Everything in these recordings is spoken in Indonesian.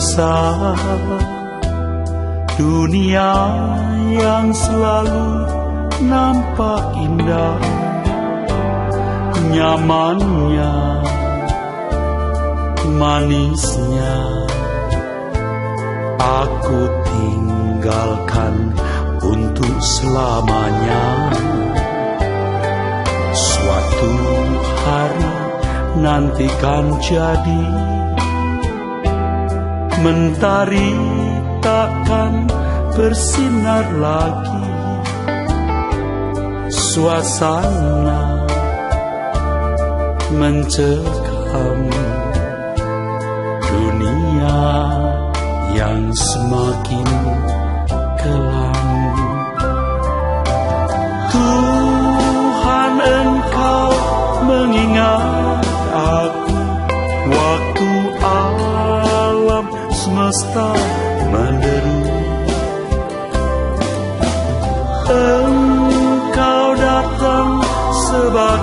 berpisah Dunia yang selalu nampak indah. Nyamannya, manisnya. Aku tinggalkan untuk selamanya. Suatu hari nanti kan jadi Mentari takkan bersinar lagi. Suasana mencekam Dunia yang semakin kelam. Tuhan engkau mengingat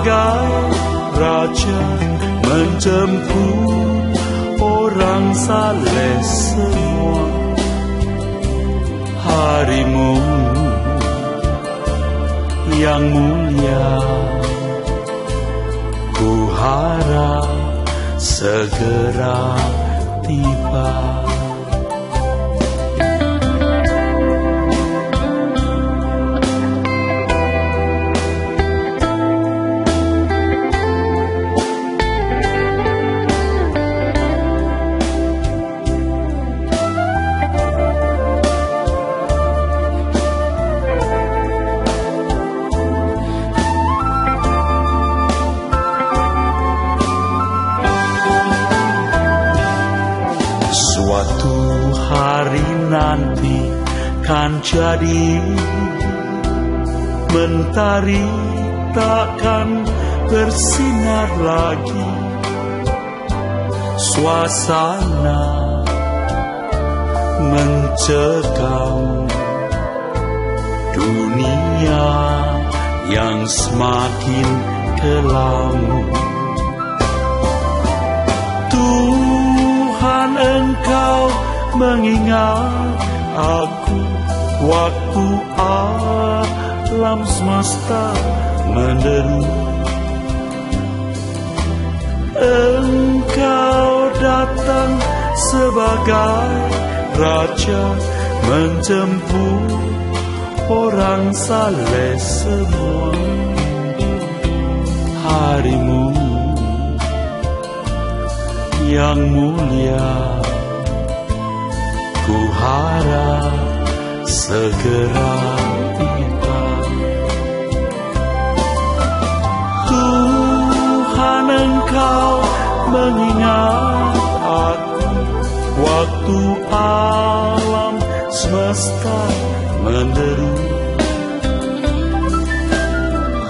sebagai raja Menjemput orang saleh semua. Harimu yang mulia Ku harap segera tiba kan jadi Mentari takkan bersinar lagi Suasana mencekam Dunia yang semakin kelam. Tuhan engkau mengingat aku Waktu alam semesta menderu Engkau datang sebagai raja Menjemput orang saleh semua. Harimu yang mulia Ku harap segera tiba. Tuhan engkau mengingat aku. Waktu alam semesta menderu.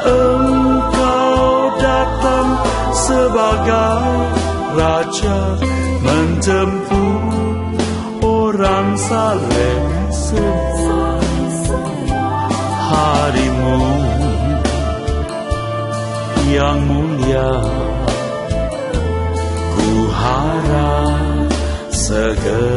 Engkau datang sebagai raja menjemput orang saleh semua yang mulia. Ku harap segera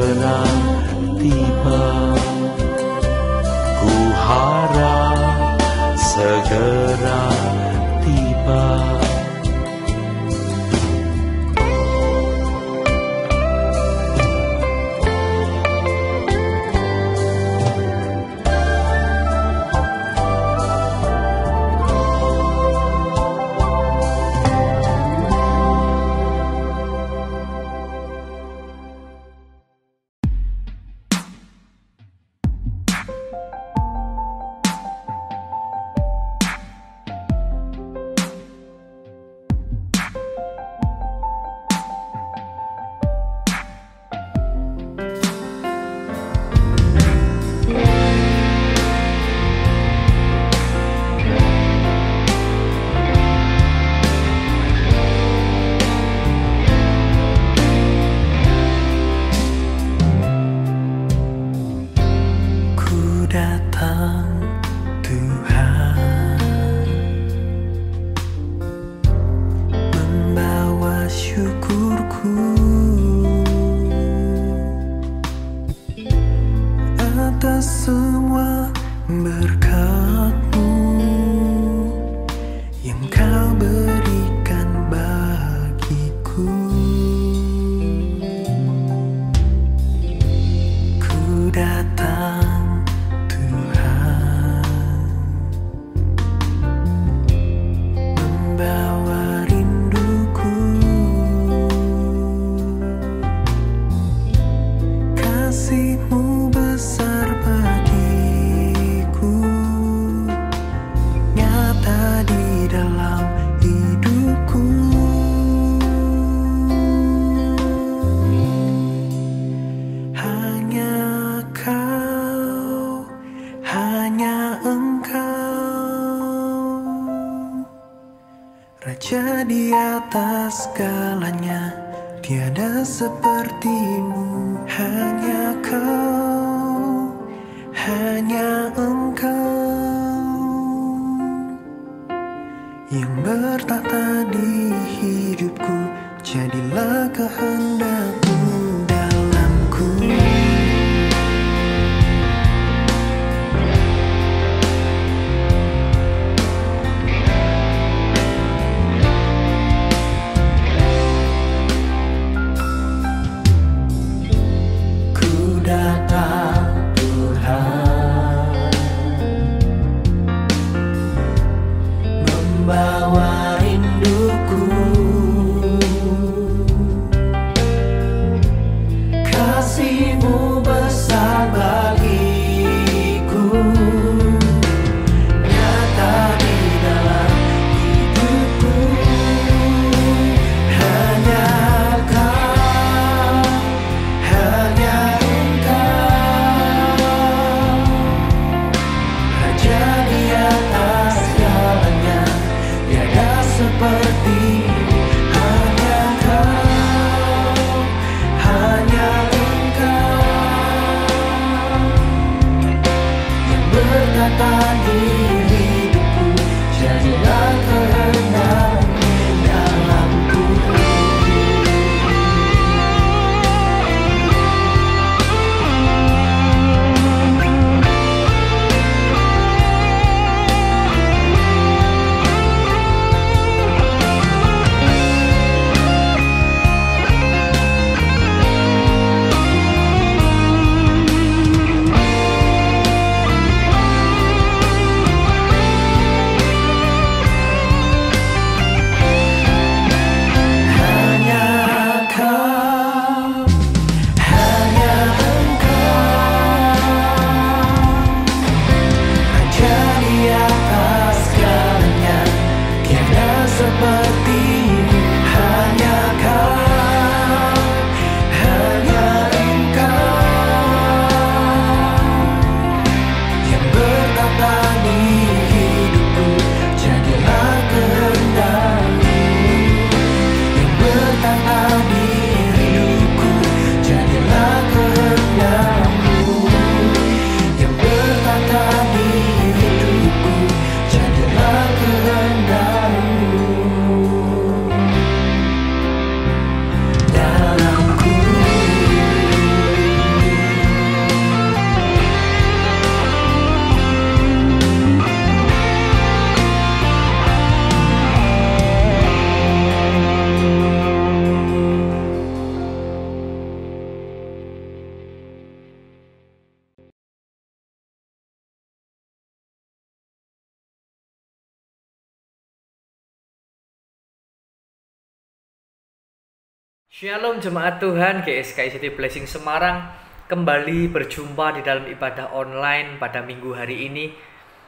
Shalom jemaat Tuhan GSKI City Blessing Semarang kembali berjumpa di dalam ibadah online pada minggu hari ini.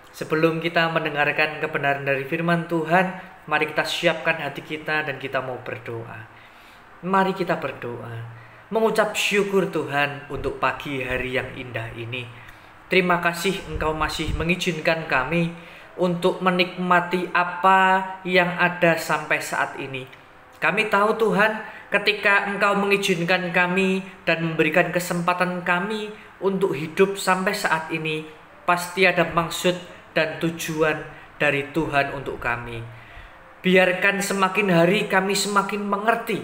Sebelum kita mendengarkan kebenaran dari firman Tuhan, mari kita siapkan hati kita dan kita mau berdoa. Mari kita berdoa, mengucap syukur Tuhan untuk pagi hari yang indah ini. Terima kasih Engkau masih mengizinkan kami untuk menikmati apa yang ada sampai saat ini. Kami tahu Tuhan, ketika Engkau mengizinkan kami dan memberikan kesempatan kami untuk hidup sampai saat ini, pasti ada maksud dan tujuan dari Tuhan untuk kami. Biarkan semakin hari kami semakin mengerti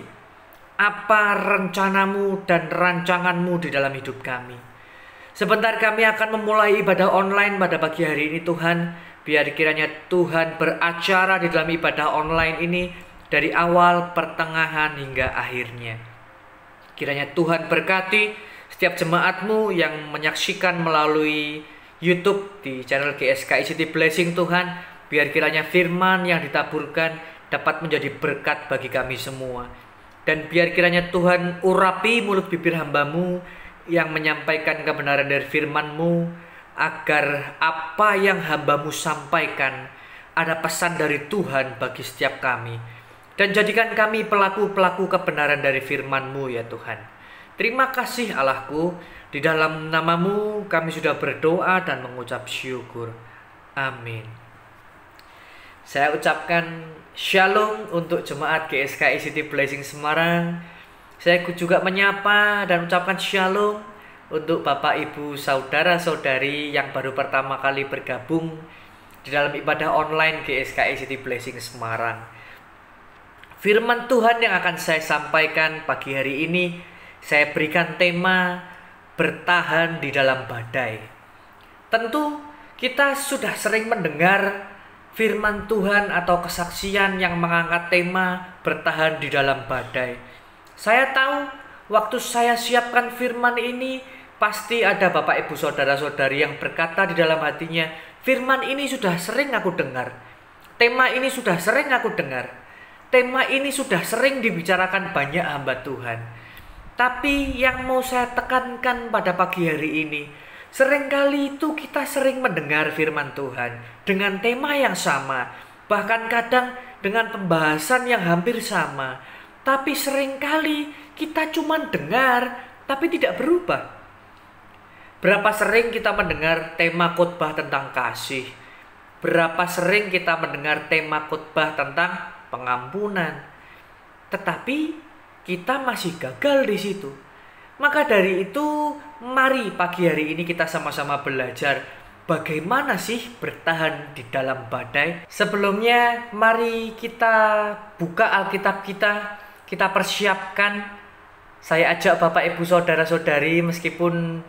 apa rencanamu dan rancanganmu di dalam hidup kami. Sebentar kami akan memulai ibadah online pada pagi hari ini Tuhan. Biar kiranya Tuhan beracara di dalam ibadah online ini dari awal, pertengahan hingga akhirnya. Kiranya Tuhan berkati setiap jemaatmu yang menyaksikan melalui YouTube di channel GSKI City Blessing Tuhan. Biar kiranya firman yang ditaburkan dapat menjadi berkat bagi kami semua. Dan biar kiranya Tuhan urapi mulut bibir hambamu yang menyampaikan kebenaran dari firman-Mu agar apa yang hambamu sampaikan ada pesan dari Tuhan bagi setiap kami dan jadikan kami pelaku-pelaku kebenaran dari firman-Mu ya Tuhan. Terima kasih Allahku, di dalam namamu kami sudah berdoa dan mengucap syukur. Amin. Saya ucapkan shalom untuk jemaat GSKI City Blessing Semarang. Saya juga menyapa dan ucapkan shalom untuk Bapak Ibu saudara-saudari yang baru pertama kali bergabung di dalam ibadah online GSKI City Blessing Semarang. Firman Tuhan yang akan saya sampaikan pagi hari ini saya berikan tema bertahan di dalam badai. Tentu kita sudah sering mendengar firman Tuhan atau kesaksian yang mengangkat tema bertahan di dalam badai. Saya tahu waktu saya siapkan firman ini pasti ada Bapak Ibu Saudara-saudari yang berkata di dalam hatinya, firman ini sudah sering aku dengar. Tema ini sudah sering aku dengar. Tema ini sudah sering dibicarakan banyak hamba Tuhan. Tapi yang mau saya tekankan pada pagi hari ini, sering kali itu kita sering mendengar firman Tuhan dengan tema yang sama, bahkan kadang dengan pembahasan yang hampir sama tapi sering kali kita cuma dengar tapi tidak berubah. Berapa sering kita mendengar tema khotbah tentang kasih? Berapa sering kita mendengar tema khotbah tentang pengampunan? Tetapi kita masih gagal di situ. Maka dari itu, mari pagi hari ini kita sama-sama belajar bagaimana sih bertahan di dalam badai. Sebelumnya, mari kita buka Alkitab kita kita persiapkan saya ajak Bapak Ibu saudara-saudari meskipun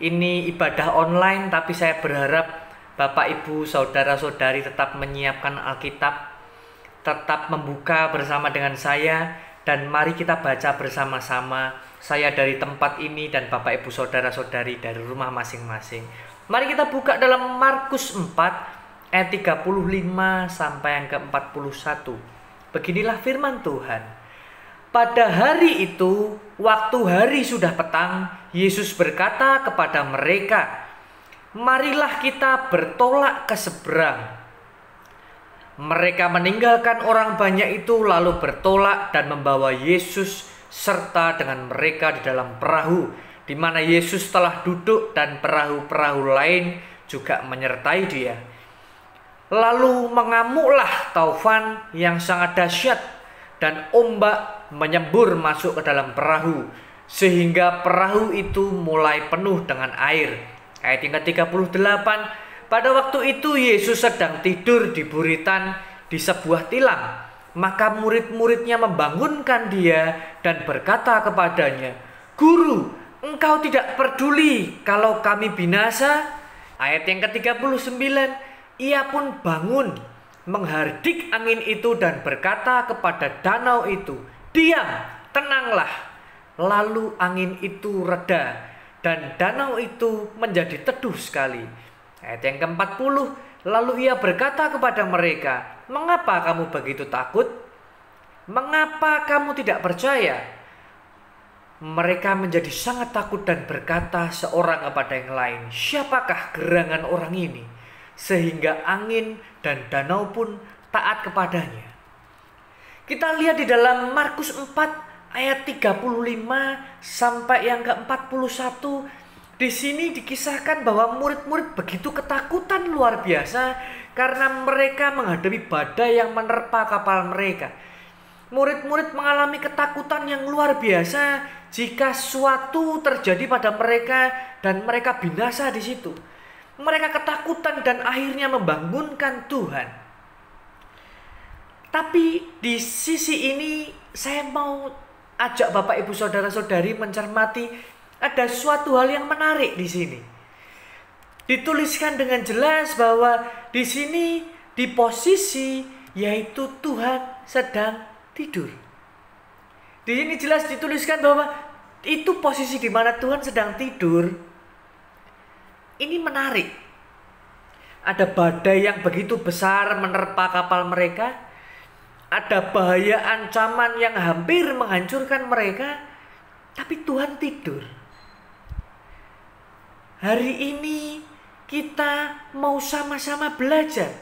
ini ibadah online tapi saya berharap Bapak Ibu saudara-saudari tetap menyiapkan Alkitab tetap membuka bersama dengan saya dan mari kita baca bersama-sama saya dari tempat ini dan Bapak Ibu saudara-saudari dari rumah masing-masing. Mari kita buka dalam Markus 4 ayat 35 sampai yang ke-41. Beginilah firman Tuhan. Pada hari itu, waktu hari sudah petang, Yesus berkata kepada mereka, "Marilah kita bertolak ke seberang." Mereka meninggalkan orang banyak itu, lalu bertolak dan membawa Yesus serta dengan mereka di dalam perahu, di mana Yesus telah duduk, dan perahu-perahu lain juga menyertai Dia. Lalu mengamuklah taufan yang sangat dahsyat, dan ombak menyembur masuk ke dalam perahu sehingga perahu itu mulai penuh dengan air. Ayat yang ke-38, pada waktu itu Yesus sedang tidur di buritan di sebuah tilam. Maka murid-muridnya membangunkan dia dan berkata kepadanya, Guru, engkau tidak peduli kalau kami binasa? Ayat yang ke-39, ia pun bangun, menghardik angin itu dan berkata kepada danau itu, Diam, tenanglah. Lalu angin itu reda dan danau itu menjadi teduh sekali. Ayat yang ke-40, lalu ia berkata kepada mereka, "Mengapa kamu begitu takut? Mengapa kamu tidak percaya?" Mereka menjadi sangat takut dan berkata seorang kepada yang lain, "Siapakah gerangan orang ini?" Sehingga angin dan danau pun taat kepadanya. Kita lihat di dalam Markus 4 ayat 35 sampai yang ke-41 di sini dikisahkan bahwa murid-murid begitu ketakutan luar biasa karena mereka menghadapi badai yang menerpa kapal mereka. Murid-murid mengalami ketakutan yang luar biasa jika suatu terjadi pada mereka dan mereka binasa di situ. Mereka ketakutan dan akhirnya membangunkan Tuhan. Tapi di sisi ini saya mau ajak Bapak Ibu Saudara-saudari mencermati ada suatu hal yang menarik di sini. Dituliskan dengan jelas bahwa di sini di posisi yaitu Tuhan sedang tidur. Di sini jelas dituliskan bahwa itu posisi di mana Tuhan sedang tidur. Ini menarik. Ada badai yang begitu besar menerpa kapal mereka ada bahaya ancaman yang hampir menghancurkan mereka, tapi Tuhan tidur. Hari ini kita mau sama-sama belajar.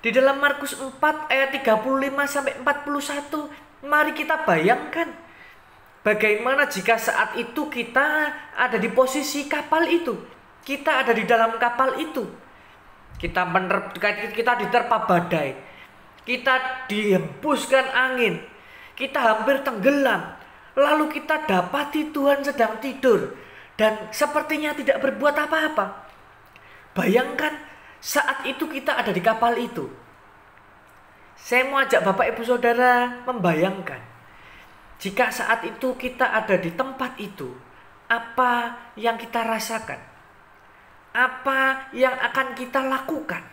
Di dalam Markus 4 ayat 35 sampai 41, mari kita bayangkan bagaimana jika saat itu kita ada di posisi kapal itu. Kita ada di dalam kapal itu. Kita mener, kita diterpa badai kita dihembuskan angin, kita hampir tenggelam. lalu kita dapati Tuhan sedang tidur dan sepertinya tidak berbuat apa-apa. Bayangkan saat itu kita ada di kapal itu. Saya mau ajak Bapak Ibu Saudara membayangkan jika saat itu kita ada di tempat itu, apa yang kita rasakan? Apa yang akan kita lakukan?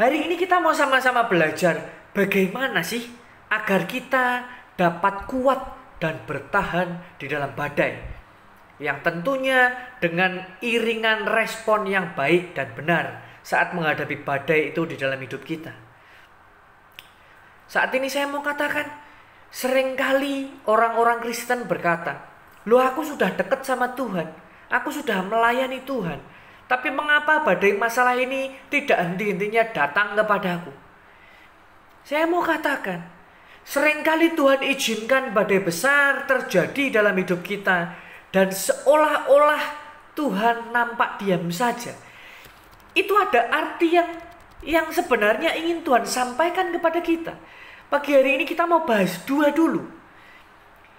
Hari ini kita mau sama-sama belajar bagaimana sih agar kita dapat kuat dan bertahan di dalam badai. Yang tentunya dengan iringan respon yang baik dan benar saat menghadapi badai itu di dalam hidup kita. Saat ini saya mau katakan, sering kali orang-orang Kristen berkata, Loh aku sudah dekat sama Tuhan, aku sudah melayani Tuhan, tapi mengapa badai masalah ini tidak henti-hentinya datang kepadaku? Saya mau katakan, Seringkali Tuhan izinkan badai besar terjadi dalam hidup kita dan seolah-olah Tuhan nampak diam saja. Itu ada arti yang yang sebenarnya ingin Tuhan sampaikan kepada kita. Pagi hari ini kita mau bahas dua dulu.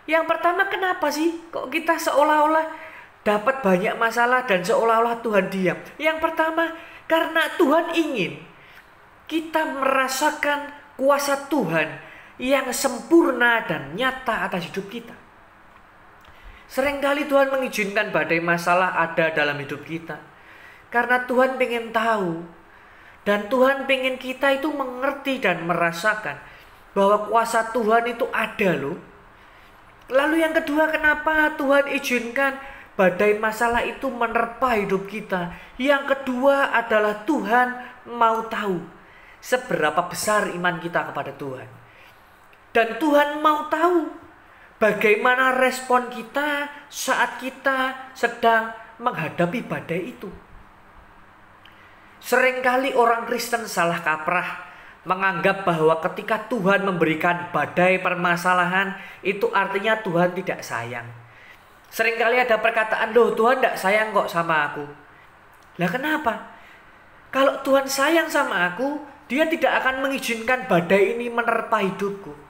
Yang pertama kenapa sih kok kita seolah-olah dapat banyak masalah dan seolah-olah Tuhan diam? Yang pertama karena Tuhan ingin kita merasakan kuasa Tuhan yang sempurna dan nyata atas hidup kita. Seringkali Tuhan mengizinkan badai masalah ada dalam hidup kita. Karena Tuhan ingin tahu. Dan Tuhan ingin kita itu mengerti dan merasakan. Bahwa kuasa Tuhan itu ada loh. Lalu yang kedua kenapa Tuhan izinkan badai masalah itu menerpa hidup kita. Yang kedua adalah Tuhan mau tahu seberapa besar iman kita kepada Tuhan. Dan Tuhan mau tahu bagaimana respon kita saat kita sedang menghadapi badai itu. Seringkali orang Kristen salah kaprah menganggap bahwa ketika Tuhan memberikan badai permasalahan itu artinya Tuhan tidak sayang. Seringkali ada perkataan, loh Tuhan tidak sayang kok sama aku. Lah kenapa? Kalau Tuhan sayang sama aku, dia tidak akan mengizinkan badai ini menerpa hidupku.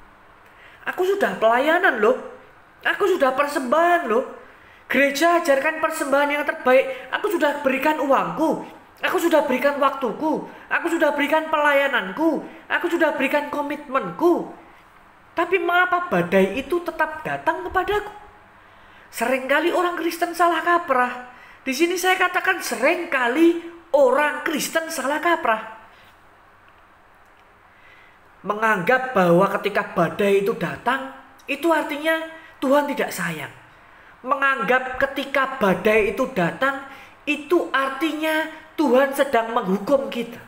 Aku sudah pelayanan loh. Aku sudah persembahan loh. Gereja ajarkan persembahan yang terbaik. Aku sudah berikan uangku. Aku sudah berikan waktuku. Aku sudah berikan pelayananku. Aku sudah berikan komitmenku. Tapi mengapa badai itu tetap datang kepadaku? Seringkali orang Kristen salah kaprah. Di sini saya katakan sering kali orang Kristen salah kaprah menganggap bahwa ketika badai itu datang, itu artinya Tuhan tidak sayang. Menganggap ketika badai itu datang, itu artinya Tuhan sedang menghukum kita.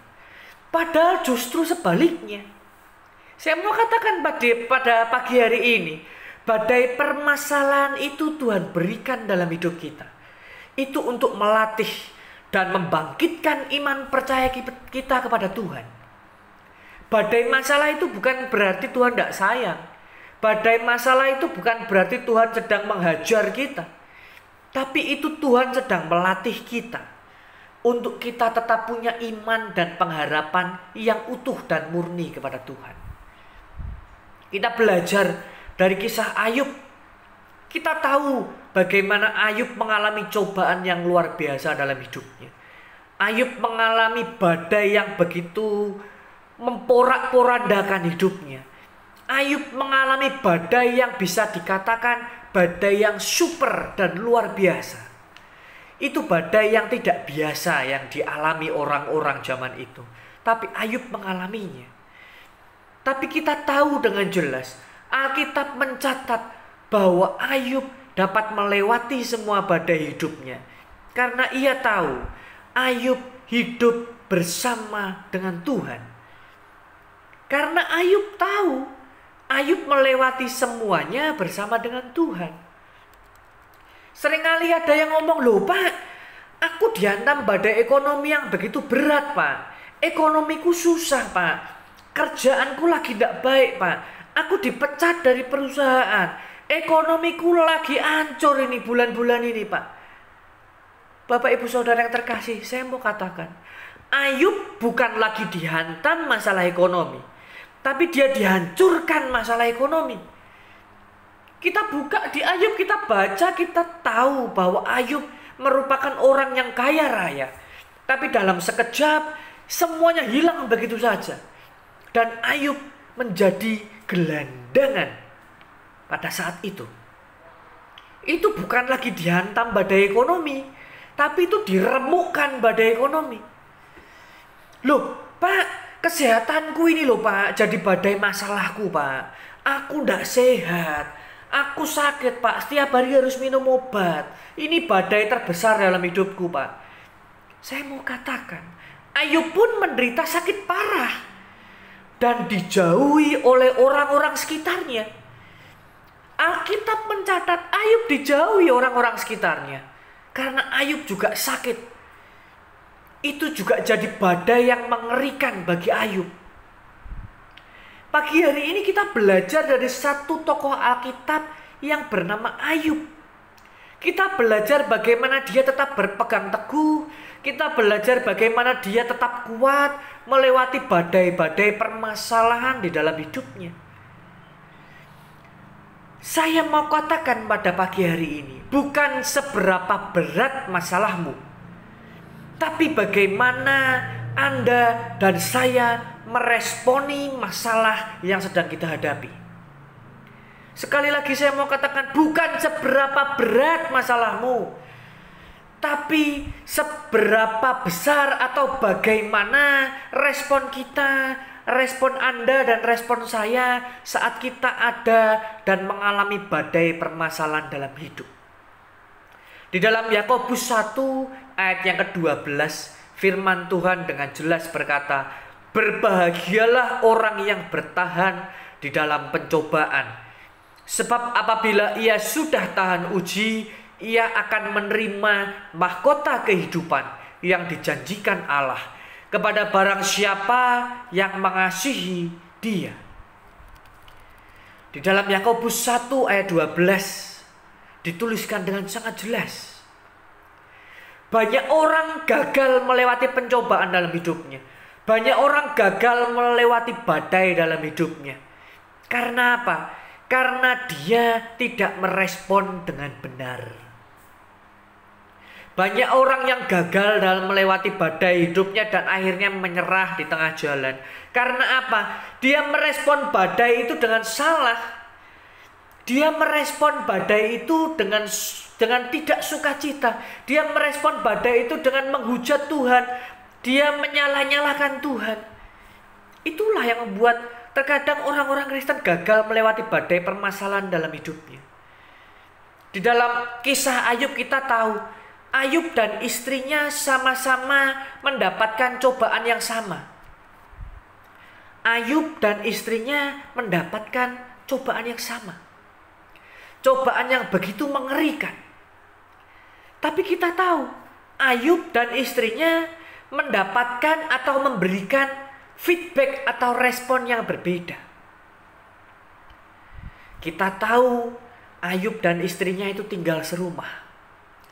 Padahal justru sebaliknya. Saya mau katakan pada, pada pagi hari ini, badai permasalahan itu Tuhan berikan dalam hidup kita. Itu untuk melatih dan membangkitkan iman percaya kita kepada Tuhan Badai masalah itu bukan berarti Tuhan tidak sayang. Badai masalah itu bukan berarti Tuhan sedang menghajar kita. Tapi itu Tuhan sedang melatih kita. Untuk kita tetap punya iman dan pengharapan yang utuh dan murni kepada Tuhan. Kita belajar dari kisah Ayub. Kita tahu bagaimana Ayub mengalami cobaan yang luar biasa dalam hidupnya. Ayub mengalami badai yang begitu memporak-porandakan hidupnya. Ayub mengalami badai yang bisa dikatakan badai yang super dan luar biasa. Itu badai yang tidak biasa yang dialami orang-orang zaman itu. Tapi Ayub mengalaminya. Tapi kita tahu dengan jelas, Alkitab mencatat bahwa Ayub dapat melewati semua badai hidupnya. Karena ia tahu Ayub hidup bersama dengan Tuhan. Karena Ayub tahu, Ayub melewati semuanya bersama dengan Tuhan. Seringkali ada yang ngomong, loh pak, aku dihantam badai ekonomi yang begitu berat pak. Ekonomiku susah pak. Kerjaanku lagi tidak baik pak. Aku dipecat dari perusahaan. Ekonomiku lagi ancur ini bulan-bulan ini pak. Bapak ibu saudara yang terkasih, saya mau katakan. Ayub bukan lagi dihantam masalah ekonomi tapi dia dihancurkan masalah ekonomi. Kita buka di Ayub, kita baca, kita tahu bahwa Ayub merupakan orang yang kaya raya. Tapi dalam sekejap semuanya hilang begitu saja. Dan Ayub menjadi gelandangan pada saat itu. Itu bukan lagi dihantam badai ekonomi, tapi itu diremukkan badai ekonomi. Loh, Pak, kesehatanku ini loh Pak, jadi badai masalahku Pak. Aku ndak sehat, aku sakit Pak, setiap hari harus minum obat. Ini badai terbesar dalam hidupku Pak. Saya mau katakan, Ayub pun menderita sakit parah dan dijauhi oleh orang-orang sekitarnya. Alkitab mencatat Ayub dijauhi orang-orang sekitarnya karena Ayub juga sakit. Itu juga jadi badai yang mengerikan bagi Ayub. Pagi hari ini kita belajar dari satu tokoh Alkitab yang bernama Ayub. Kita belajar bagaimana dia tetap berpegang teguh, kita belajar bagaimana dia tetap kuat melewati badai-badai permasalahan di dalam hidupnya. Saya mau katakan pada pagi hari ini, bukan seberapa berat masalahmu, tapi bagaimana Anda dan saya meresponi masalah yang sedang kita hadapi. Sekali lagi saya mau katakan bukan seberapa berat masalahmu, tapi seberapa besar atau bagaimana respon kita, respon Anda dan respon saya saat kita ada dan mengalami badai permasalahan dalam hidup. Di dalam Yakobus 1 ayat yang ke-12 firman Tuhan dengan jelas berkata, "Berbahagialah orang yang bertahan di dalam pencobaan, sebab apabila ia sudah tahan uji, ia akan menerima mahkota kehidupan yang dijanjikan Allah kepada barang siapa yang mengasihi dia. Di dalam Yakobus 1 ayat 12 dituliskan dengan sangat jelas. Banyak orang gagal melewati pencobaan dalam hidupnya. Banyak orang gagal melewati badai dalam hidupnya. Karena apa? Karena dia tidak merespon dengan benar. Banyak orang yang gagal dalam melewati badai hidupnya dan akhirnya menyerah di tengah jalan. Karena apa? Dia merespon badai itu dengan salah. Dia merespon badai itu dengan dengan tidak sukacita. Dia merespon badai itu dengan menghujat Tuhan. Dia menyalah-nyalahkan Tuhan. Itulah yang membuat terkadang orang-orang Kristen gagal melewati badai permasalahan dalam hidupnya. Di dalam kisah Ayub kita tahu Ayub dan istrinya sama-sama mendapatkan cobaan yang sama. Ayub dan istrinya mendapatkan cobaan yang sama. Cobaan yang begitu mengerikan. Tapi kita tahu, Ayub dan istrinya mendapatkan atau memberikan feedback atau respon yang berbeda. Kita tahu Ayub dan istrinya itu tinggal serumah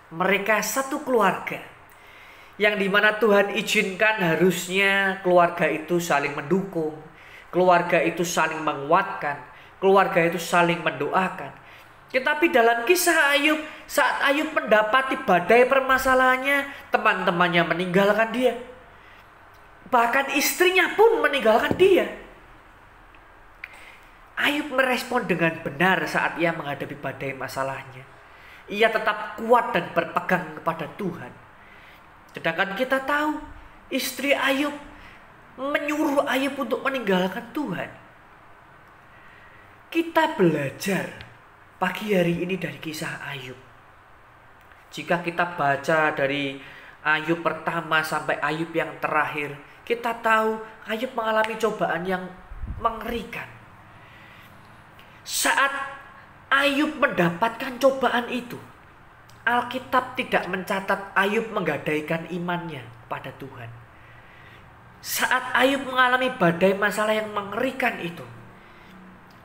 mereka satu keluarga yang di mana Tuhan izinkan harusnya keluarga itu saling mendukung, keluarga itu saling menguatkan, keluarga itu saling mendoakan. Tetapi dalam kisah Ayub, saat Ayub mendapati badai permasalahannya, teman-temannya meninggalkan dia. Bahkan istrinya pun meninggalkan dia. Ayub merespon dengan benar saat ia menghadapi badai masalahnya ia tetap kuat dan berpegang kepada Tuhan. Sedangkan kita tahu istri Ayub menyuruh Ayub untuk meninggalkan Tuhan. Kita belajar pagi hari ini dari kisah Ayub. Jika kita baca dari Ayub pertama sampai Ayub yang terakhir, kita tahu Ayub mengalami cobaan yang mengerikan. Saat Ayub mendapatkan cobaan itu. Alkitab tidak mencatat Ayub menggadaikan imannya pada Tuhan. Saat Ayub mengalami badai masalah yang mengerikan itu,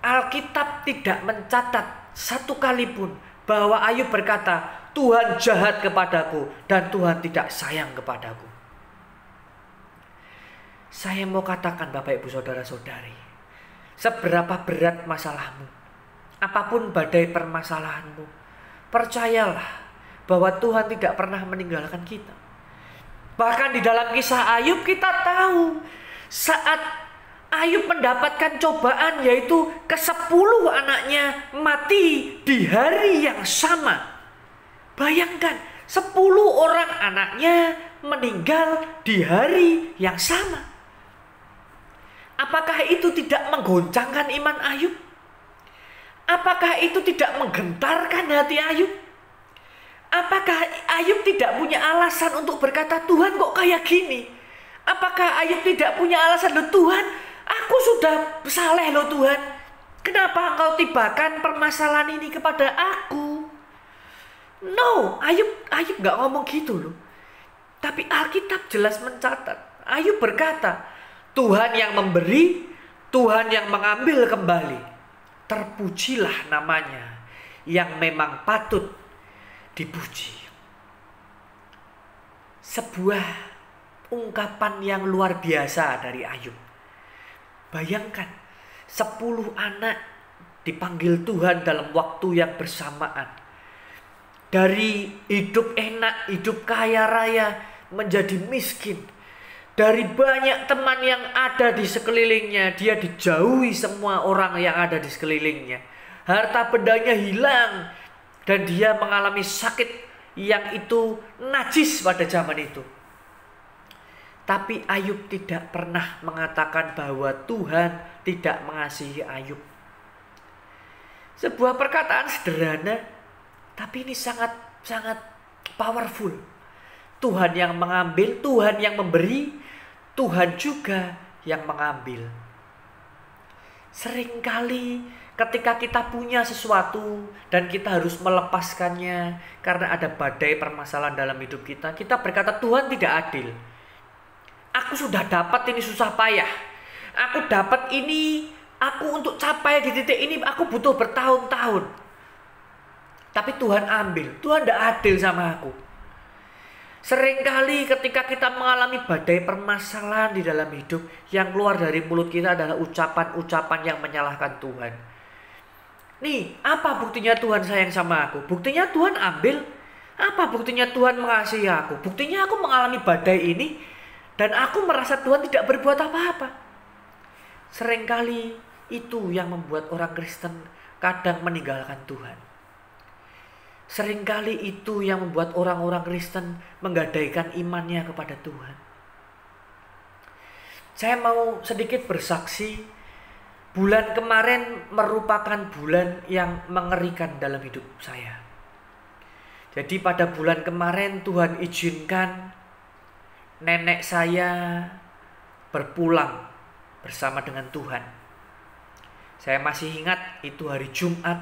Alkitab tidak mencatat satu kali pun bahwa Ayub berkata, "Tuhan jahat kepadaku dan Tuhan tidak sayang kepadaku." Saya mau katakan Bapak Ibu Saudara-saudari, seberapa berat masalahmu, apa pun badai permasalahanmu, percayalah bahwa Tuhan tidak pernah meninggalkan kita. Bahkan di dalam kisah Ayub kita tahu saat Ayub mendapatkan cobaan yaitu ke sepuluh anaknya mati di hari yang sama. Bayangkan sepuluh orang anaknya meninggal di hari yang sama. Apakah itu tidak menggoncangkan iman Ayub? Apakah itu tidak menggentarkan hati Ayub? Apakah Ayub tidak punya alasan untuk berkata Tuhan kok kayak gini? Apakah Ayub tidak punya alasan loh Tuhan? Aku sudah saleh loh Tuhan. Kenapa engkau tibakan permasalahan ini kepada aku? No, Ayub Ayub nggak ngomong gitu loh. Tapi Alkitab jelas mencatat. Ayub berkata, Tuhan yang memberi, Tuhan yang mengambil kembali. Terpujilah namanya yang memang patut dipuji. Sebuah ungkapan yang luar biasa dari Ayub. Bayangkan, sepuluh anak dipanggil Tuhan dalam waktu yang bersamaan. Dari hidup enak, hidup kaya raya, menjadi miskin. Dari banyak teman yang ada di sekelilingnya, dia dijauhi semua orang yang ada di sekelilingnya. Harta bendanya hilang, dan dia mengalami sakit yang itu najis pada zaman itu. Tapi Ayub tidak pernah mengatakan bahwa Tuhan tidak mengasihi Ayub. Sebuah perkataan sederhana, tapi ini sangat sangat powerful. Tuhan yang mengambil, Tuhan yang memberi, Tuhan juga yang mengambil. Seringkali ketika kita punya sesuatu dan kita harus melepaskannya karena ada badai permasalahan dalam hidup kita, kita berkata Tuhan tidak adil. Aku sudah dapat ini susah payah. Aku dapat ini, aku untuk capai di titik ini aku butuh bertahun-tahun. Tapi Tuhan ambil, Tuhan tidak adil sama aku. Seringkali ketika kita mengalami badai permasalahan di dalam hidup, yang keluar dari mulut kita adalah ucapan-ucapan yang menyalahkan Tuhan Nih, apa buktinya Tuhan sayang sama aku? Buktinya Tuhan ambil. Apa buktinya Tuhan mengasihi aku? Buktinya aku mengalami badai ini dan aku merasa Tuhan tidak berbuat apa-apa. Seringkali itu yang membuat orang Kristen kadang meninggalkan Tuhan. Seringkali itu yang membuat orang-orang Kristen menggadaikan imannya kepada Tuhan. Saya mau sedikit bersaksi Bulan kemarin merupakan bulan yang mengerikan dalam hidup saya. Jadi pada bulan kemarin Tuhan izinkan nenek saya berpulang bersama dengan Tuhan. Saya masih ingat itu hari Jumat.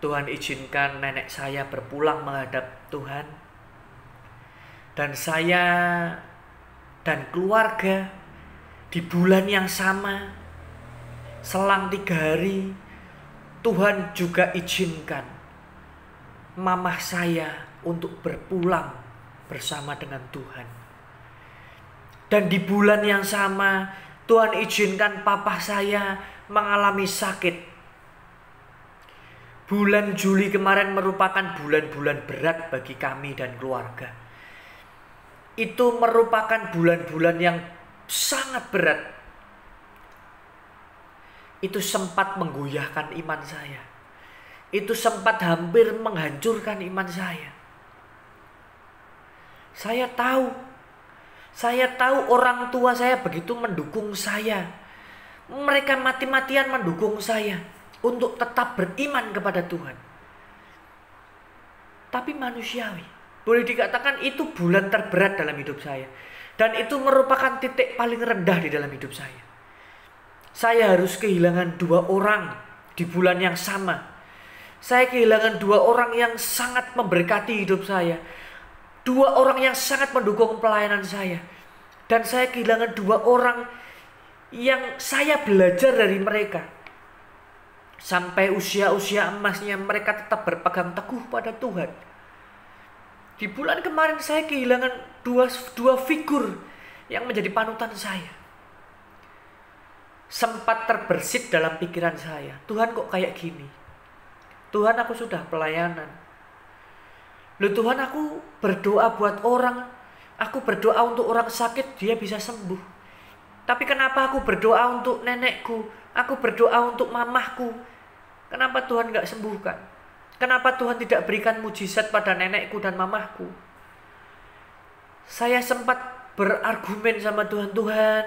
Tuhan izinkan nenek saya berpulang menghadap Tuhan. Dan saya dan keluarga di bulan yang sama selang tiga hari Tuhan juga izinkan mamah saya untuk berpulang bersama dengan Tuhan. Dan di bulan yang sama Tuhan izinkan papa saya mengalami sakit. Bulan Juli kemarin merupakan bulan-bulan berat bagi kami dan keluarga. Itu merupakan bulan-bulan yang sangat berat itu sempat menggoyahkan iman saya. Itu sempat hampir menghancurkan iman saya. Saya tahu, saya tahu orang tua saya begitu mendukung saya. Mereka mati-matian mendukung saya untuk tetap beriman kepada Tuhan. Tapi manusiawi, boleh dikatakan itu bulan terberat dalam hidup saya. Dan itu merupakan titik paling rendah di dalam hidup saya saya harus kehilangan dua orang di bulan yang sama. Saya kehilangan dua orang yang sangat memberkati hidup saya. Dua orang yang sangat mendukung pelayanan saya. Dan saya kehilangan dua orang yang saya belajar dari mereka. Sampai usia-usia emasnya mereka tetap berpegang teguh pada Tuhan. Di bulan kemarin saya kehilangan dua, dua figur yang menjadi panutan saya. sempat terbersit dalam pikiran saya. Tuhan kok kayak gini? Tuhan aku sudah pelayanan. Loh Tuhan aku berdoa buat orang. Aku berdoa untuk orang sakit dia bisa sembuh. Tapi kenapa aku berdoa untuk nenekku? Aku berdoa untuk mamahku. Kenapa Tuhan nggak sembuhkan? Kenapa Tuhan tidak berikan mujizat pada nenekku dan mamahku? Saya sempat berargumen sama Tuhan, Tuhan,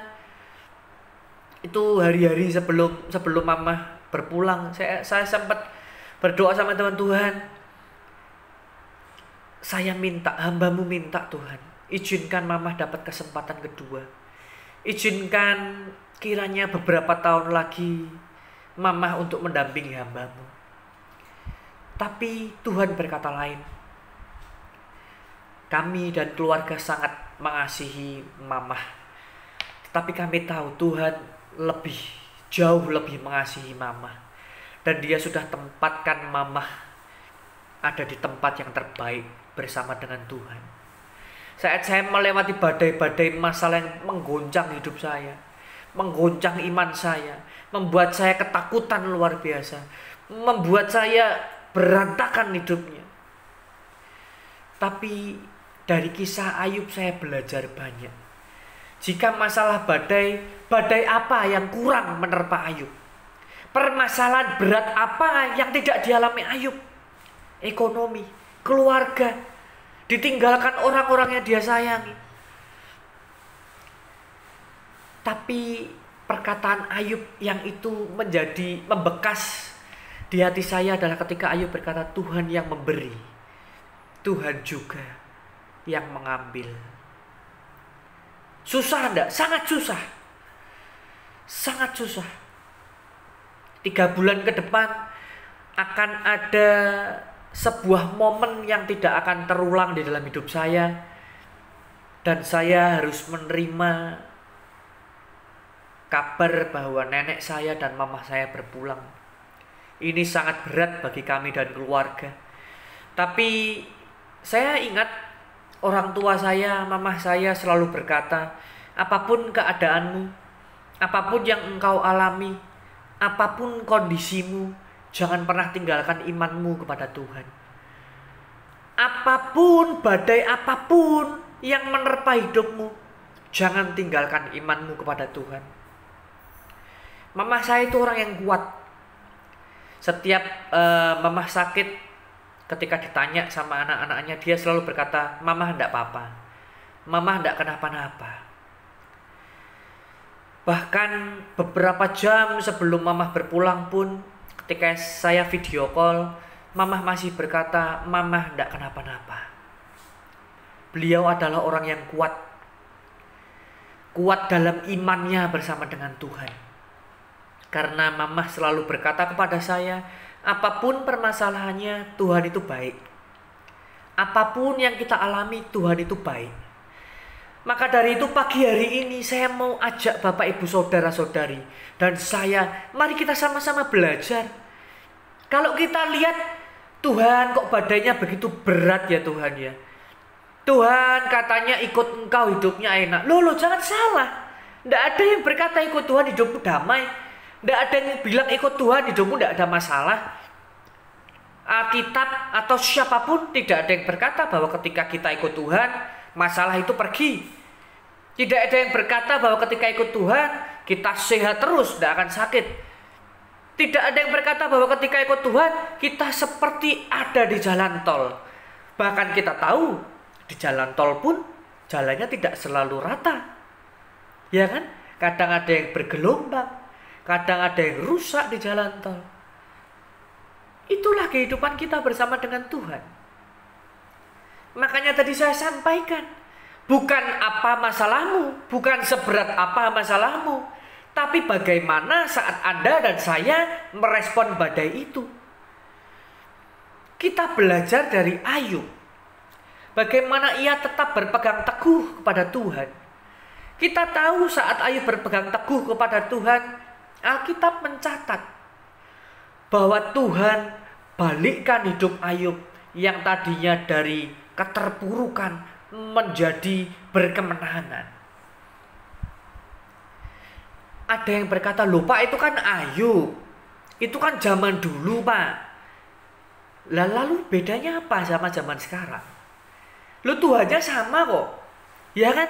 itu hari-hari sebelum sebelum mama berpulang saya saya sempat berdoa sama Tuhan Tuhan saya minta hambamu minta Tuhan. Izinkan mama dapat kesempatan kedua. Izinkan kiranya beberapa tahun lagi mama untuk mendampingi hambamu. Tapi Tuhan berkata lain. Kami dan keluarga sangat mengasihi mama tapi kami tahu Tuhan lebih jauh lebih mengasihi mama dan dia sudah tempatkan mama ada di tempat yang terbaik bersama dengan Tuhan saat saya melewati badai-badai masalah yang menggoncang hidup saya menggoncang iman saya membuat saya ketakutan luar biasa membuat saya berantakan hidupnya tapi dari kisah Ayub saya belajar banyak jika masalah badai, badai apa yang kurang menerpa Ayub? Permasalahan berat apa yang tidak dialami Ayub? Ekonomi, keluarga, ditinggalkan orang-orang yang dia sayangi. Tapi perkataan Ayub yang itu menjadi membekas di hati saya adalah ketika Ayub berkata Tuhan yang memberi, Tuhan juga yang mengambil. Susah enggak? Sangat susah. Sangat susah. Tiga bulan ke depan akan ada sebuah momen yang tidak akan terulang di dalam hidup saya dan saya harus menerima kabar bahwa nenek saya dan mama saya berpulang. Ini sangat berat bagi kami dan keluarga. Tapi saya ingat Orang tua saya, mamah saya selalu berkata, apa pun keadaanmu, apa pun yang engkau alami, apa pun kondisimu, jangan pernah tinggalkan imanmu kepada Tuhan. Apa pun, badai apa pun yang menerpa hidupmu, jangan tinggalkan imanmu kepada Tuhan. Mamah saya itu orang yang kuat. Setiap uh, mamah sakit, ketika ditanya sama anak-anaknya dia selalu berkata mama hendak apa-apa mama hendak kenapa-napa bahkan beberapa jam sebelum mama berpulang pun ketika saya video call mama masih berkata mama hendak kenapa-napa beliau adalah orang yang kuat kuat dalam imannya bersama dengan Tuhan karena mama selalu berkata kepada saya Apa pun permasalahannya, Tuhan itu baik. Apa pun yang kita alami, Tuhan itu baik. Maka dari itu pagi hari ini saya mau ajak Bapak Ibu Saudara-saudari dan saya, mari kita sama-sama belajar. Kalau kita lihat Tuhan kok badainya begitu berat ya Tuhan ya. Tuhan katanya ikut engkau hidupnya enak. Loh, loh jangan salah. Tidak ada yang berkata ikut Tuhan hidupmu damai. Tidak ada yang bilang ikut Tuhan hidupmu tidak ada masalah. Alkitab atau siapa pun tidak ada yang berkata bahwa ketika kita ikut Tuhan masalah itu pergi. Tidak ada yang berkata bahwa ketika ikut Tuhan kita sehat terus, tidak akan sakit. Tidak ada yang berkata bahwa ketika ikut Tuhan kita seperti ada di jalan tol. Bahkan kita tahu di jalan tol pun jalannya tidak selalu rata. Ya kan? Kadang ada yang bergelombang, Kadang ada yang rusak di jalan tol. Itulah kehidupan kita bersama dengan Tuhan. Makanya tadi saya sampaikan, bukan apa masalahmu, bukan seberat apa masalahmu, tapi bagaimana saat Anda dan saya merespon badai itu. Kita belajar dari Ayub. Bagaimana ia tetap berpegang teguh kepada Tuhan. Kita tahu saat Ayub berpegang teguh kepada Tuhan, Alkitab mencatat bahwa Tuhan balikkan hidup Ayub yang tadinya dari keterpurukan menjadi berkemenangan. ada yang berkata, lupa itu kan Ayub. Itu kan zaman dulu, Pak. Lalu bedanya apa sama zaman sekarang? Lu Tuhannya sama kok. Ya kan?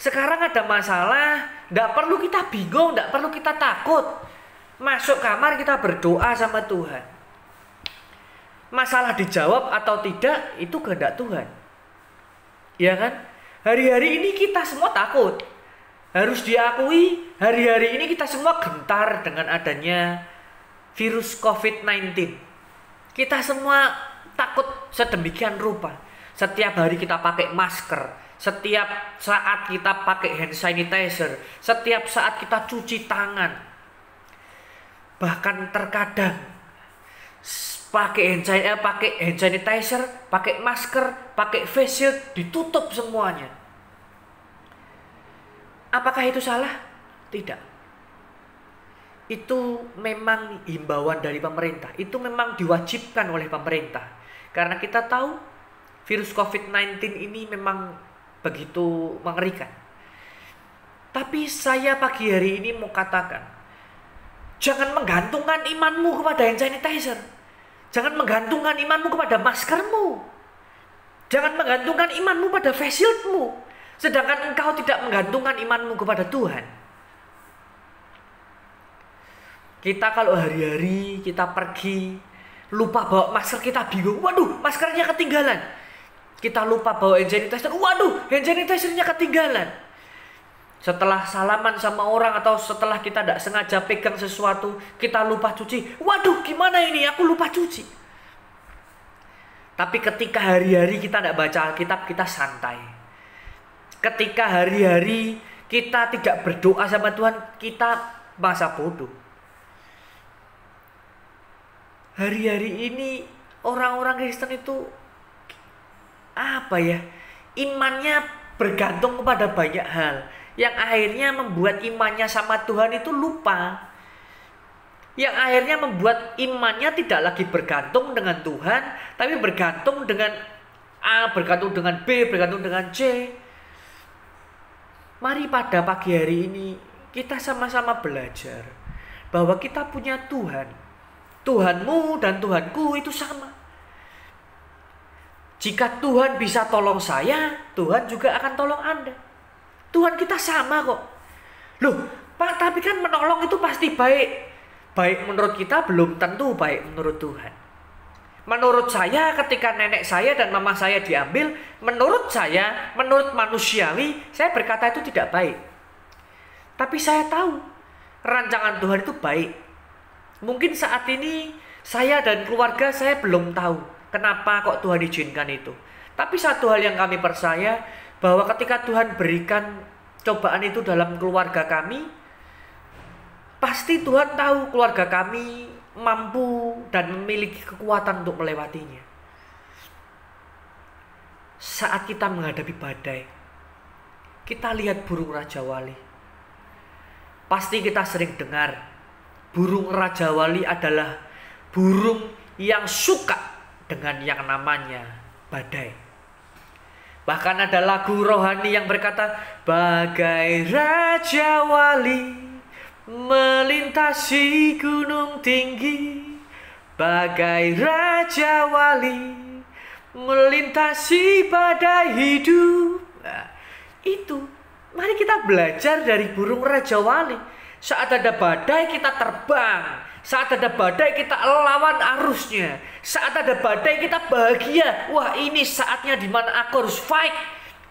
Sekarang ada masalah, nggak perlu kita bingung, nggak perlu kita takut. Masuk kamar kita berdoa sama Tuhan. Masalah dijawab atau tidak itu kehendak Tuhan. Ya kan? Hari-hari ini kita semua takut. Harus diakui, hari-hari ini kita semua gentar dengan adanya virus COVID-19. Kita semua takut sedemikian rupa. Setiap hari kita pakai masker, setiap saat kita pakai hand sanitizer, setiap saat kita cuci tangan. Bahkan terkadang pakai hand sanitizer, pakai hand sanitizer, pakai masker, pakai face shield ditutup semuanya. Apakah itu salah? Tidak. Itu memang himbauan dari pemerintah. Itu memang diwajibkan oleh pemerintah. Karena kita tahu virus COVID-19 ini memang begitu mengerikan. Tapi saya pagi hari ini mau katakan, jangan menggantungkan imanmu kepada hand sanitizer. Jangan menggantungkan imanmu kepada maskermu. Jangan menggantungkan imanmu pada face. Sedangkan engkau tidak menggantungkan imanmu kepada Tuhan. Kita kalau hari-hari kita pergi lupa bawa masker kita bingung. Waduh, maskernya ketinggalan kita lupa bawa hand sanitizer. Waduh, hand sanitizernya ketinggalan. Setelah salaman sama orang atau setelah kita tidak sengaja pegang sesuatu, kita lupa cuci. Waduh, gimana ini? Aku lupa cuci. Tapi ketika hari-hari kita tidak baca Alkitab, kita santai. Ketika hari-hari kita tidak berdoa sama Tuhan, kita masa bodoh. Hari-hari ini orang-orang Kristen itu apa ya imannya bergantung kepada banyak hal yang akhirnya membuat imannya sama Tuhan itu lupa. Yang akhirnya membuat imannya tidak lagi bergantung dengan Tuhan tapi bergantung dengan A bergantung dengan B bergantung dengan C. Mari pada pagi hari ini kita sama-sama belajar bahwa kita punya Tuhan. Tuhanmu dan Tuhanku itu sama. Jika Tuhan bisa tolong saya, Tuhan juga akan tolong Anda. Tuhan kita sama kok. Loh, Pak, tapi kan menolong itu pasti baik. Baik menurut kita belum tentu baik menurut Tuhan. Menurut saya ketika nenek saya dan mama saya diambil, menurut saya, menurut manusiawi, saya berkata itu tidak baik. Tapi saya tahu rancangan Tuhan itu baik. Mungkin saat ini saya dan keluarga saya belum tahu Kenapa kok Tuhan izinkan itu? Tapi satu hal yang kami percaya bahwa ketika Tuhan berikan cobaan itu dalam keluarga kami, pasti Tuhan tahu keluarga kami mampu dan memiliki kekuatan untuk melewatinya. Saat kita menghadapi badai, kita lihat burung raja wali. Pasti kita sering dengar burung raja wali adalah burung yang suka dengan yang namanya badai. Bahkan ada lagu rohani yang berkata, Bagai Raja Wali melintasi gunung tinggi, Bagai Raja Wali melintasi badai hidup. Nah, itu, mari kita belajar dari burung Raja Wali. Saat ada badai kita terbang, saat ada badai kita lawan arusnya. Saat ada badai kita bahagia. Wah ini saatnya di mana aku harus fight.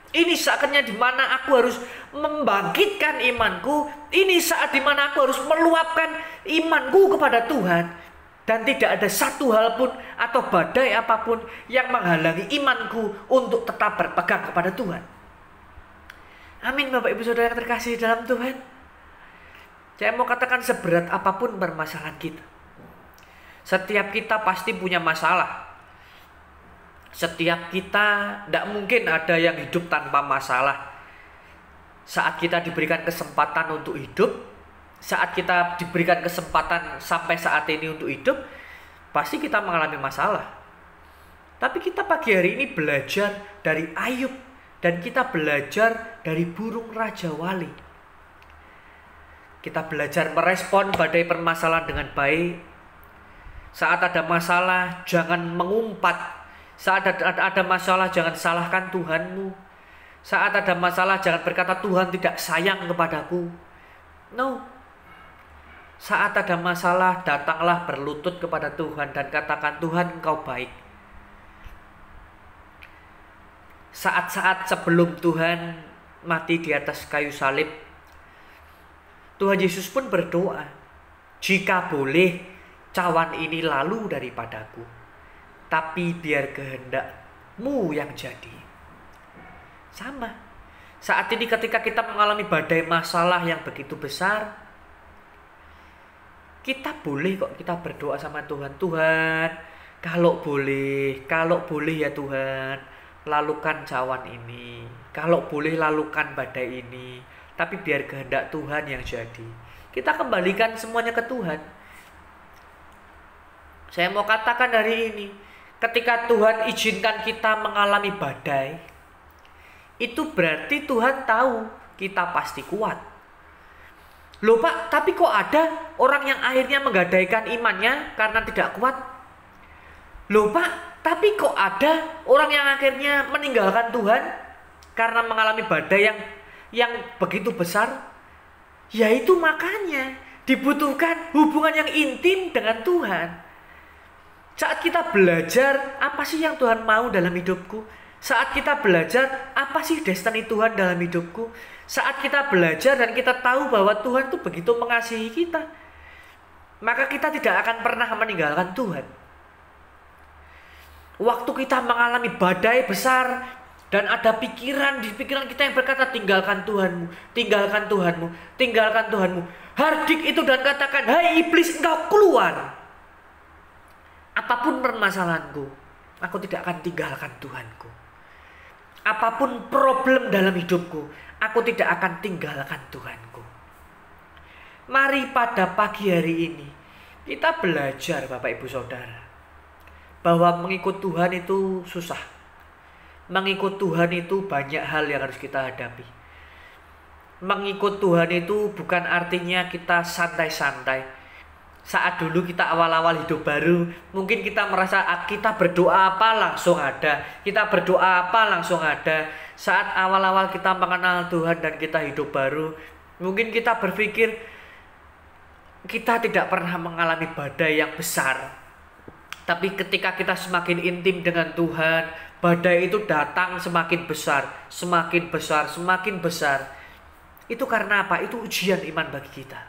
Ini saatnya di mana aku harus membangkitkan imanku. Ini saat di mana aku harus meluapkan imanku kepada Tuhan. Dan tidak ada satu hal pun atau badai apa pun yang menghalangi imanku untuk tetap berpegang kepada Tuhan. Amin Bapak Ibu Saudara yang terkasih dalam Tuhan. Saya mau katakan seberat apa pun permasalahan kita. Setiap kita pasti punya masalah. Setiap kita tidak mungkin ada yang hidup tanpa masalah. Saat kita diberikan kesempatan untuk hidup, saat kita diberikan kesempatan sampai saat ini untuk hidup, pasti kita mengalami masalah. Tapi kita pagi hari ini belajar dari Ayub dan kita belajar dari burung Raja Wali Kita belajar merespon badai permasalahan dengan baik. Saat ada masalah, jangan mengumpat. Saat ada, ada, masalah, jangan salahkan Tuhanmu. Saat ada masalah, jangan berkata Tuhan tidak sayang kepadaku. No. Saat ada masalah, datanglah berlutut kepada Tuhan dan katakan, Tuhan engkau baik. Saat-saat sebelum Tuhan mati di atas kayu salib, Tuhan Yesus pun berdoa, "Jika boleh, cawan ini lalu daripadaku, tapi biar kehendakmu yang jadi." Sama. Saat ini ketika kita mengalami badai masalah yang begitu besar, kita boleh kok kita berdoa sama Tuhan. Tuhan, kalau boleh, kalau boleh ya Tuhan, lalukan cawan ini. Kalau boleh lalukan badai ini tapi biar kehendak Tuhan yang jadi. Kita kembalikan semuanya ke Tuhan. Saya mau katakan hari ini, ketika Tuhan izinkan kita mengalami badai, itu berarti Tuhan tahu kita pasti kuat. Loh Pak, tapi kok ada orang yang akhirnya menggadaikan imannya karena tidak kuat? Loh Pak, tapi kok ada orang yang akhirnya meninggalkan Tuhan karena mengalami badai yang yang begitu besar, yaitu makanya dibutuhkan hubungan yang intim dengan Tuhan. Saat kita belajar apa sih yang Tuhan mau dalam hidupku? Saat kita belajar apa sih destiny Tuhan dalam hidupku? Saat kita belajar dan kita tahu bahwa Tuhan itu begitu mengasihi kita, maka kita tidak akan pernah meninggalkan Tuhan. Waktu kita mengalami badai besar, dan ada pikiran di pikiran kita yang berkata tinggalkan Tuhanmu, tinggalkan Tuhanmu, tinggalkan Tuhanmu. Hardik itu dan katakan, hai iblis engkau keluar. Apa pun permasalahanku, aku tidak akan tinggalkan Tuhanku. Apa pun problem dalam hidupku, aku tidak akan tinggalkan Tuhanku. Mari pada pagi hari ini kita belajar Bapak Ibu Saudara bahwa mengikut Tuhan itu susah mengikut Tuhan itu banyak hal yang harus kita hadapi. Mengikut Tuhan itu bukan artinya kita santai-santai. Saat dulu kita awal-awal hidup baru, mungkin kita merasa ah, kita berdoa apa langsung ada. Kita berdoa apa langsung ada. Saat awal-awal kita mengenal Tuhan dan kita hidup baru, mungkin kita berpikir kita tidak pernah mengalami badai yang besar. Tapi ketika kita semakin intim dengan Tuhan, badai itu datang semakin besar, semakin besar, semakin besar. Itu karena apa? Itu ujian iman bagi kita.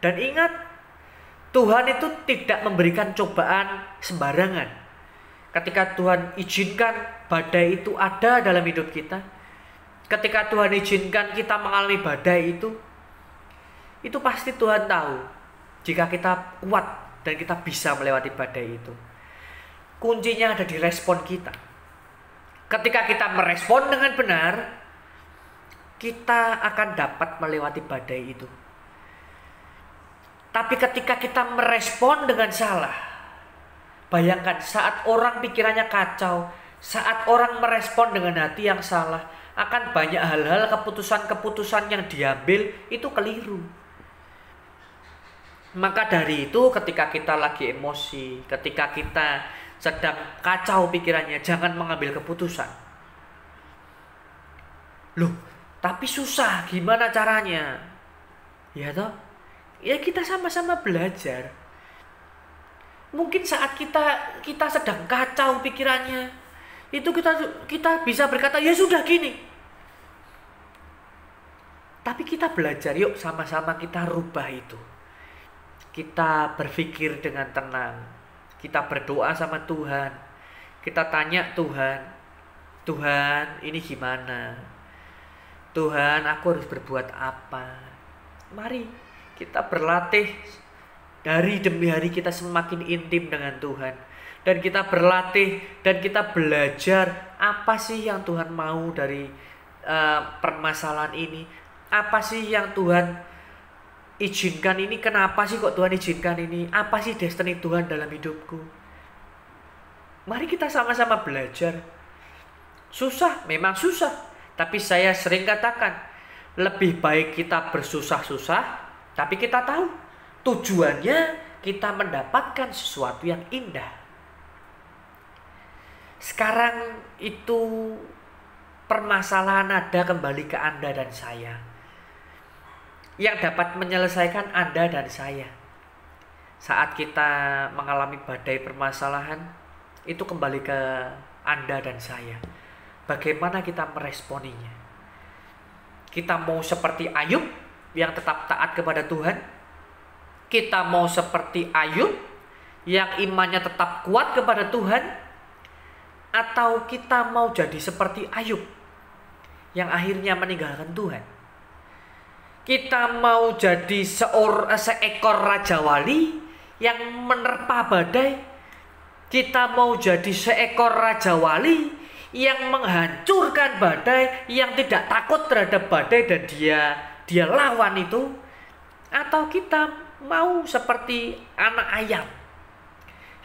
Dan ingat, Tuhan itu tidak memberikan cobaan sembarangan. Ketika Tuhan izinkan badai itu ada dalam hidup kita, ketika Tuhan izinkan kita mengalami badai itu, itu pasti Tuhan tahu jika kita kuat dan kita bisa melewati badai itu. Kuncinya ada di respon kita. Ketika kita merespon dengan benar, kita akan dapat melewati badai itu. Tapi ketika kita merespon dengan salah, bayangkan saat orang pikirannya kacau, saat orang merespon dengan hati yang salah, akan banyak hal-hal keputusan-keputusan yang diambil itu keliru. Maka dari itu ketika kita lagi emosi, ketika kita sedang kacau pikirannya, jangan mengambil keputusan. Loh, tapi susah, gimana caranya? Ya toh? Ya kita sama-sama belajar. Mungkin saat kita kita sedang kacau pikirannya, itu kita kita bisa berkata ya sudah gini. Tapi kita belajar yuk sama-sama kita rubah itu. Kita berpikir dengan tenang, kita berdoa sama Tuhan. Kita tanya Tuhan, Tuhan ini gimana? Tuhan aku harus berbuat apa? Mari kita berlatih dari demi hari kita semakin intim dengan Tuhan. Dan kita berlatih dan kita belajar apa sih yang Tuhan mau dari uh, permasalahan ini. Apa sih yang Tuhan izinkan ini kenapa sih kok Tuhan izinkan ini apa sih destiny Tuhan dalam hidupku mari kita sama-sama belajar susah memang susah tapi saya sering katakan lebih baik kita bersusah-susah, tapi kita tahu tujuannya kita mendapatkan sesuatu yang indah. Sekarang itu permasalahan ada kembali ke Anda dan saya. Yang dapat menyelesaikan Anda dan saya. Saat kita mengalami badai permasalahan, itu kembali ke Anda dan saya. Bagaimana kita meresponinya? Kita mau seperti Ayub yang tetap taat kepada Tuhan? Kita mau seperti Ayub yang imannya tetap kuat kepada Tuhan? atau kita mau jadi seperti Ayub yang akhirnya meninggalkan Tuhan. Kita mau jadi seor, seekor raja wali yang menerpa badai. Kita mau jadi seekor raja wali yang menghancurkan badai, yang tidak takut terhadap badai dan dia dia lawan itu. Atau kita mau seperti anak ayam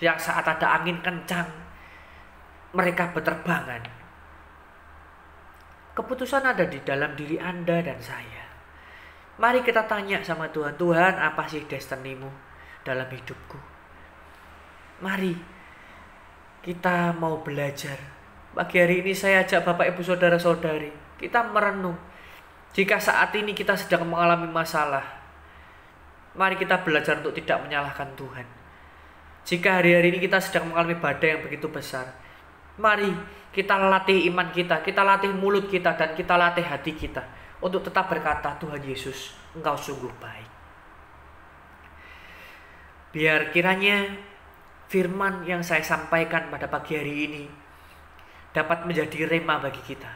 yang saat ada angin kencang mereka berterbangan. Keputusan ada di dalam diri Anda dan saya. Mari kita tanya sama Tuhan, Tuhan apa sih destinimu dalam hidupku? Mari kita mau belajar. Pagi hari ini saya ajak Bapak Ibu Saudara-saudari, kita merenung. Jika saat ini kita sedang mengalami masalah, mari kita belajar untuk tidak menyalahkan Tuhan. Jika hari-hari ini kita sedang mengalami badai yang begitu besar, Mari kita latih iman kita, kita latih mulut kita, dan kita latih hati kita untuk tetap berkata, Tuhan Yesus, Engkau sungguh baik. Biar kiranya firman yang saya sampaikan pada pagi hari ini dapat menjadi rema bagi kita.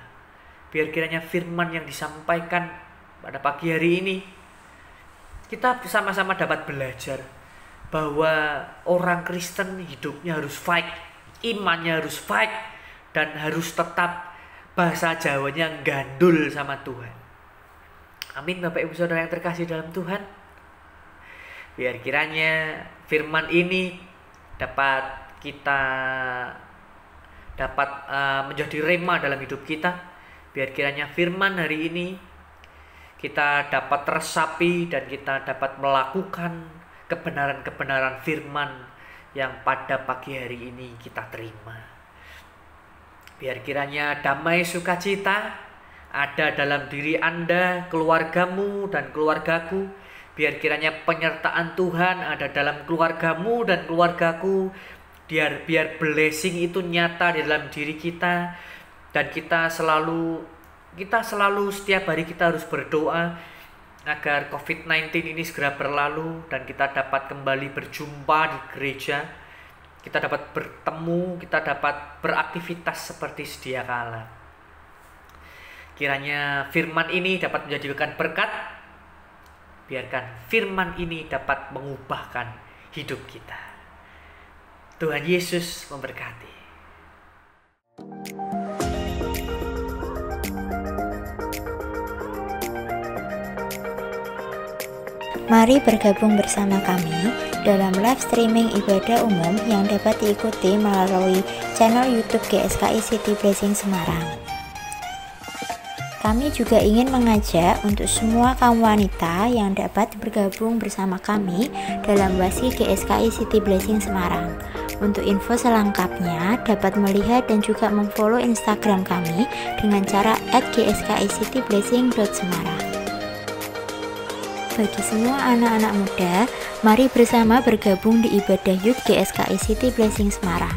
Biar kiranya firman yang disampaikan pada pagi hari ini kita bersama-sama dapat belajar bahwa orang Kristen hidupnya harus fight imannya harus fight dan harus tetap bahasa Jawanya gandul sama Tuhan. Amin Bapak Ibu Saudara yang terkasih dalam Tuhan. Biar kiranya firman ini dapat kita dapat uh, menjadi rema dalam hidup kita. Biar kiranya firman hari ini kita dapat tersapi dan kita dapat melakukan kebenaran-kebenaran firman yang pada pagi hari ini kita terima. Biar kiranya damai sukacita ada dalam diri Anda, keluargamu, dan keluargaku. Biar kiranya penyertaan Tuhan ada dalam keluargamu dan keluargaku. Biar biar blessing itu nyata di dalam diri kita dan kita selalu kita selalu setiap hari kita harus berdoa agar COVID-19 ini segera berlalu dan kita dapat kembali berjumpa di gereja, kita dapat bertemu, kita dapat beraktivitas seperti sedia kala. Kiranya firman ini dapat menjadikan berkat, biarkan firman ini dapat mengubahkan hidup kita. Tuhan Yesus memberkati. Mari bergabung bersama kami dalam live streaming ibadah umum yang dapat diikuti melalui channel YouTube GSKI City Blessing Semarang. Kami juga ingin mengajak untuk semua kaum wanita yang dapat bergabung bersama kami dalam wasi GSKI City Blessing Semarang. Untuk info selengkapnya dapat melihat dan juga memfollow Instagram kami dengan cara @gskiCityblessing.semarang bagi semua anak-anak muda, mari bersama bergabung di ibadah Youth GSKI City Blessing Semarang.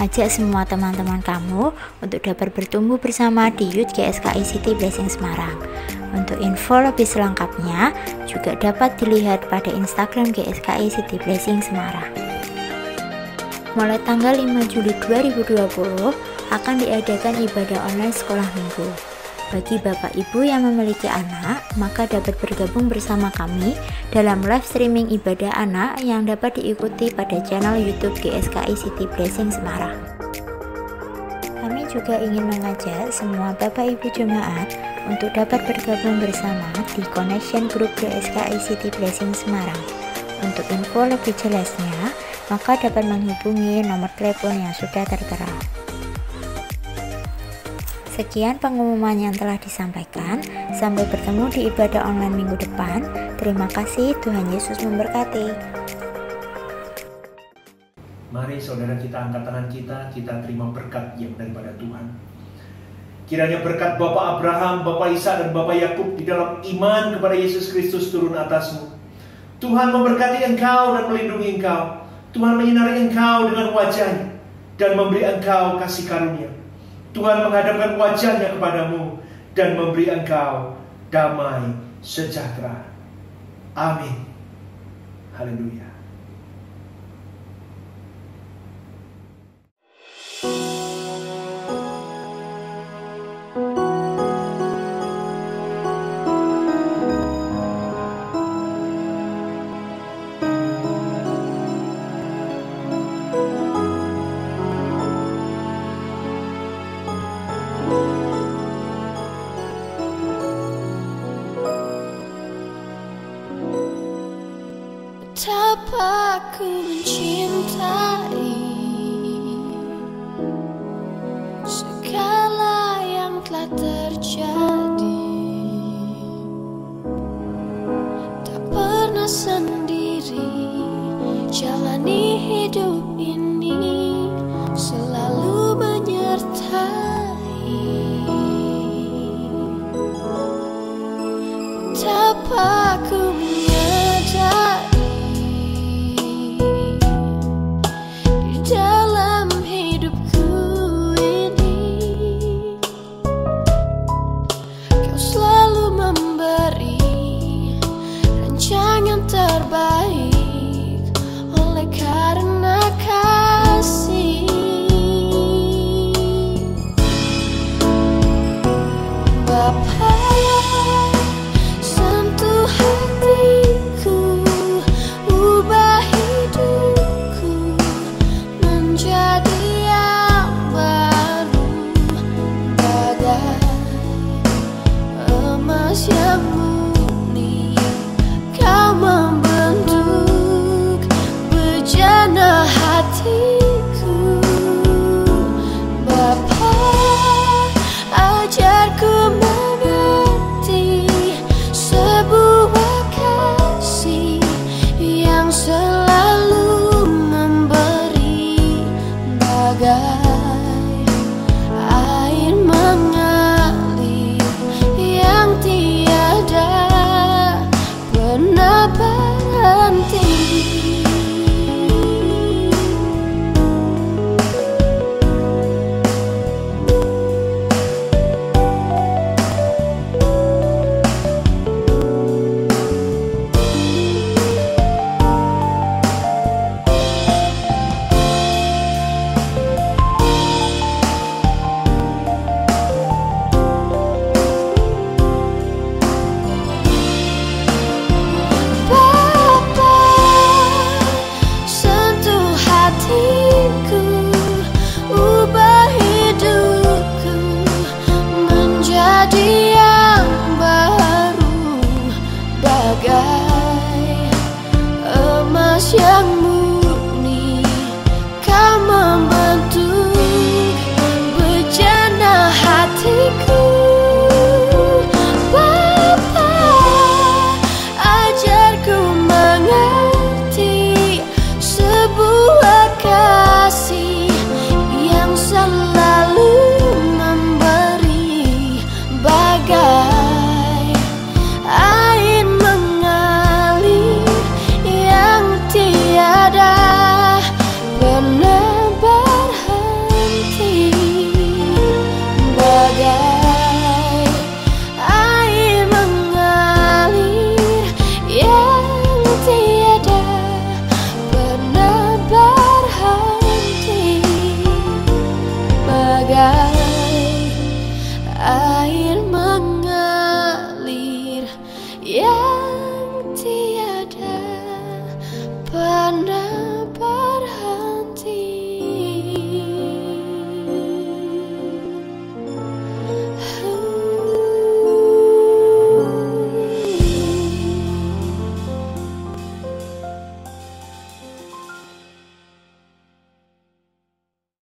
Ajak semua teman-teman kamu untuk dapat bertumbuh bersama di Youth GSKI City Blessing Semarang. Untuk info lebih selengkapnya juga dapat dilihat pada Instagram GSKI City Blessing Semarang. Mulai tanggal 5 Juli 2020 akan diadakan ibadah online sekolah minggu. Bagi Bapak Ibu yang memiliki anak, maka dapat bergabung bersama kami dalam live streaming ibadah anak yang dapat diikuti pada channel YouTube GSKI City Blessing Semarang. Kami juga ingin mengajak semua Bapak Ibu jemaat untuk dapat bergabung bersama di Connection Group GSKI City Blessing Semarang. Untuk info lebih jelasnya, maka dapat menghubungi nomor telepon yang sudah tertera. Sekian pengumuman yang telah disampaikan. Sampai bertemu di ibadah online minggu depan. Terima kasih, Tuhan Yesus memberkati. Mari saudara kita angkat tangan kita, kita terima berkat yang daripada Tuhan. Kiranya berkat Bapak Abraham, Bapak Isa dan Bapak Yakub di dalam iman kepada Yesus Kristus turun atasmu. Tuhan memberkati engkau dan melindungi engkau. Tuhan menyinari engkau dengan wajahnya dan memberi engkau kasih karunia. Tuhan menghadapkan wajahnya kepadamu dan memberi engkau damai sejahtera. Amin. Haleluya.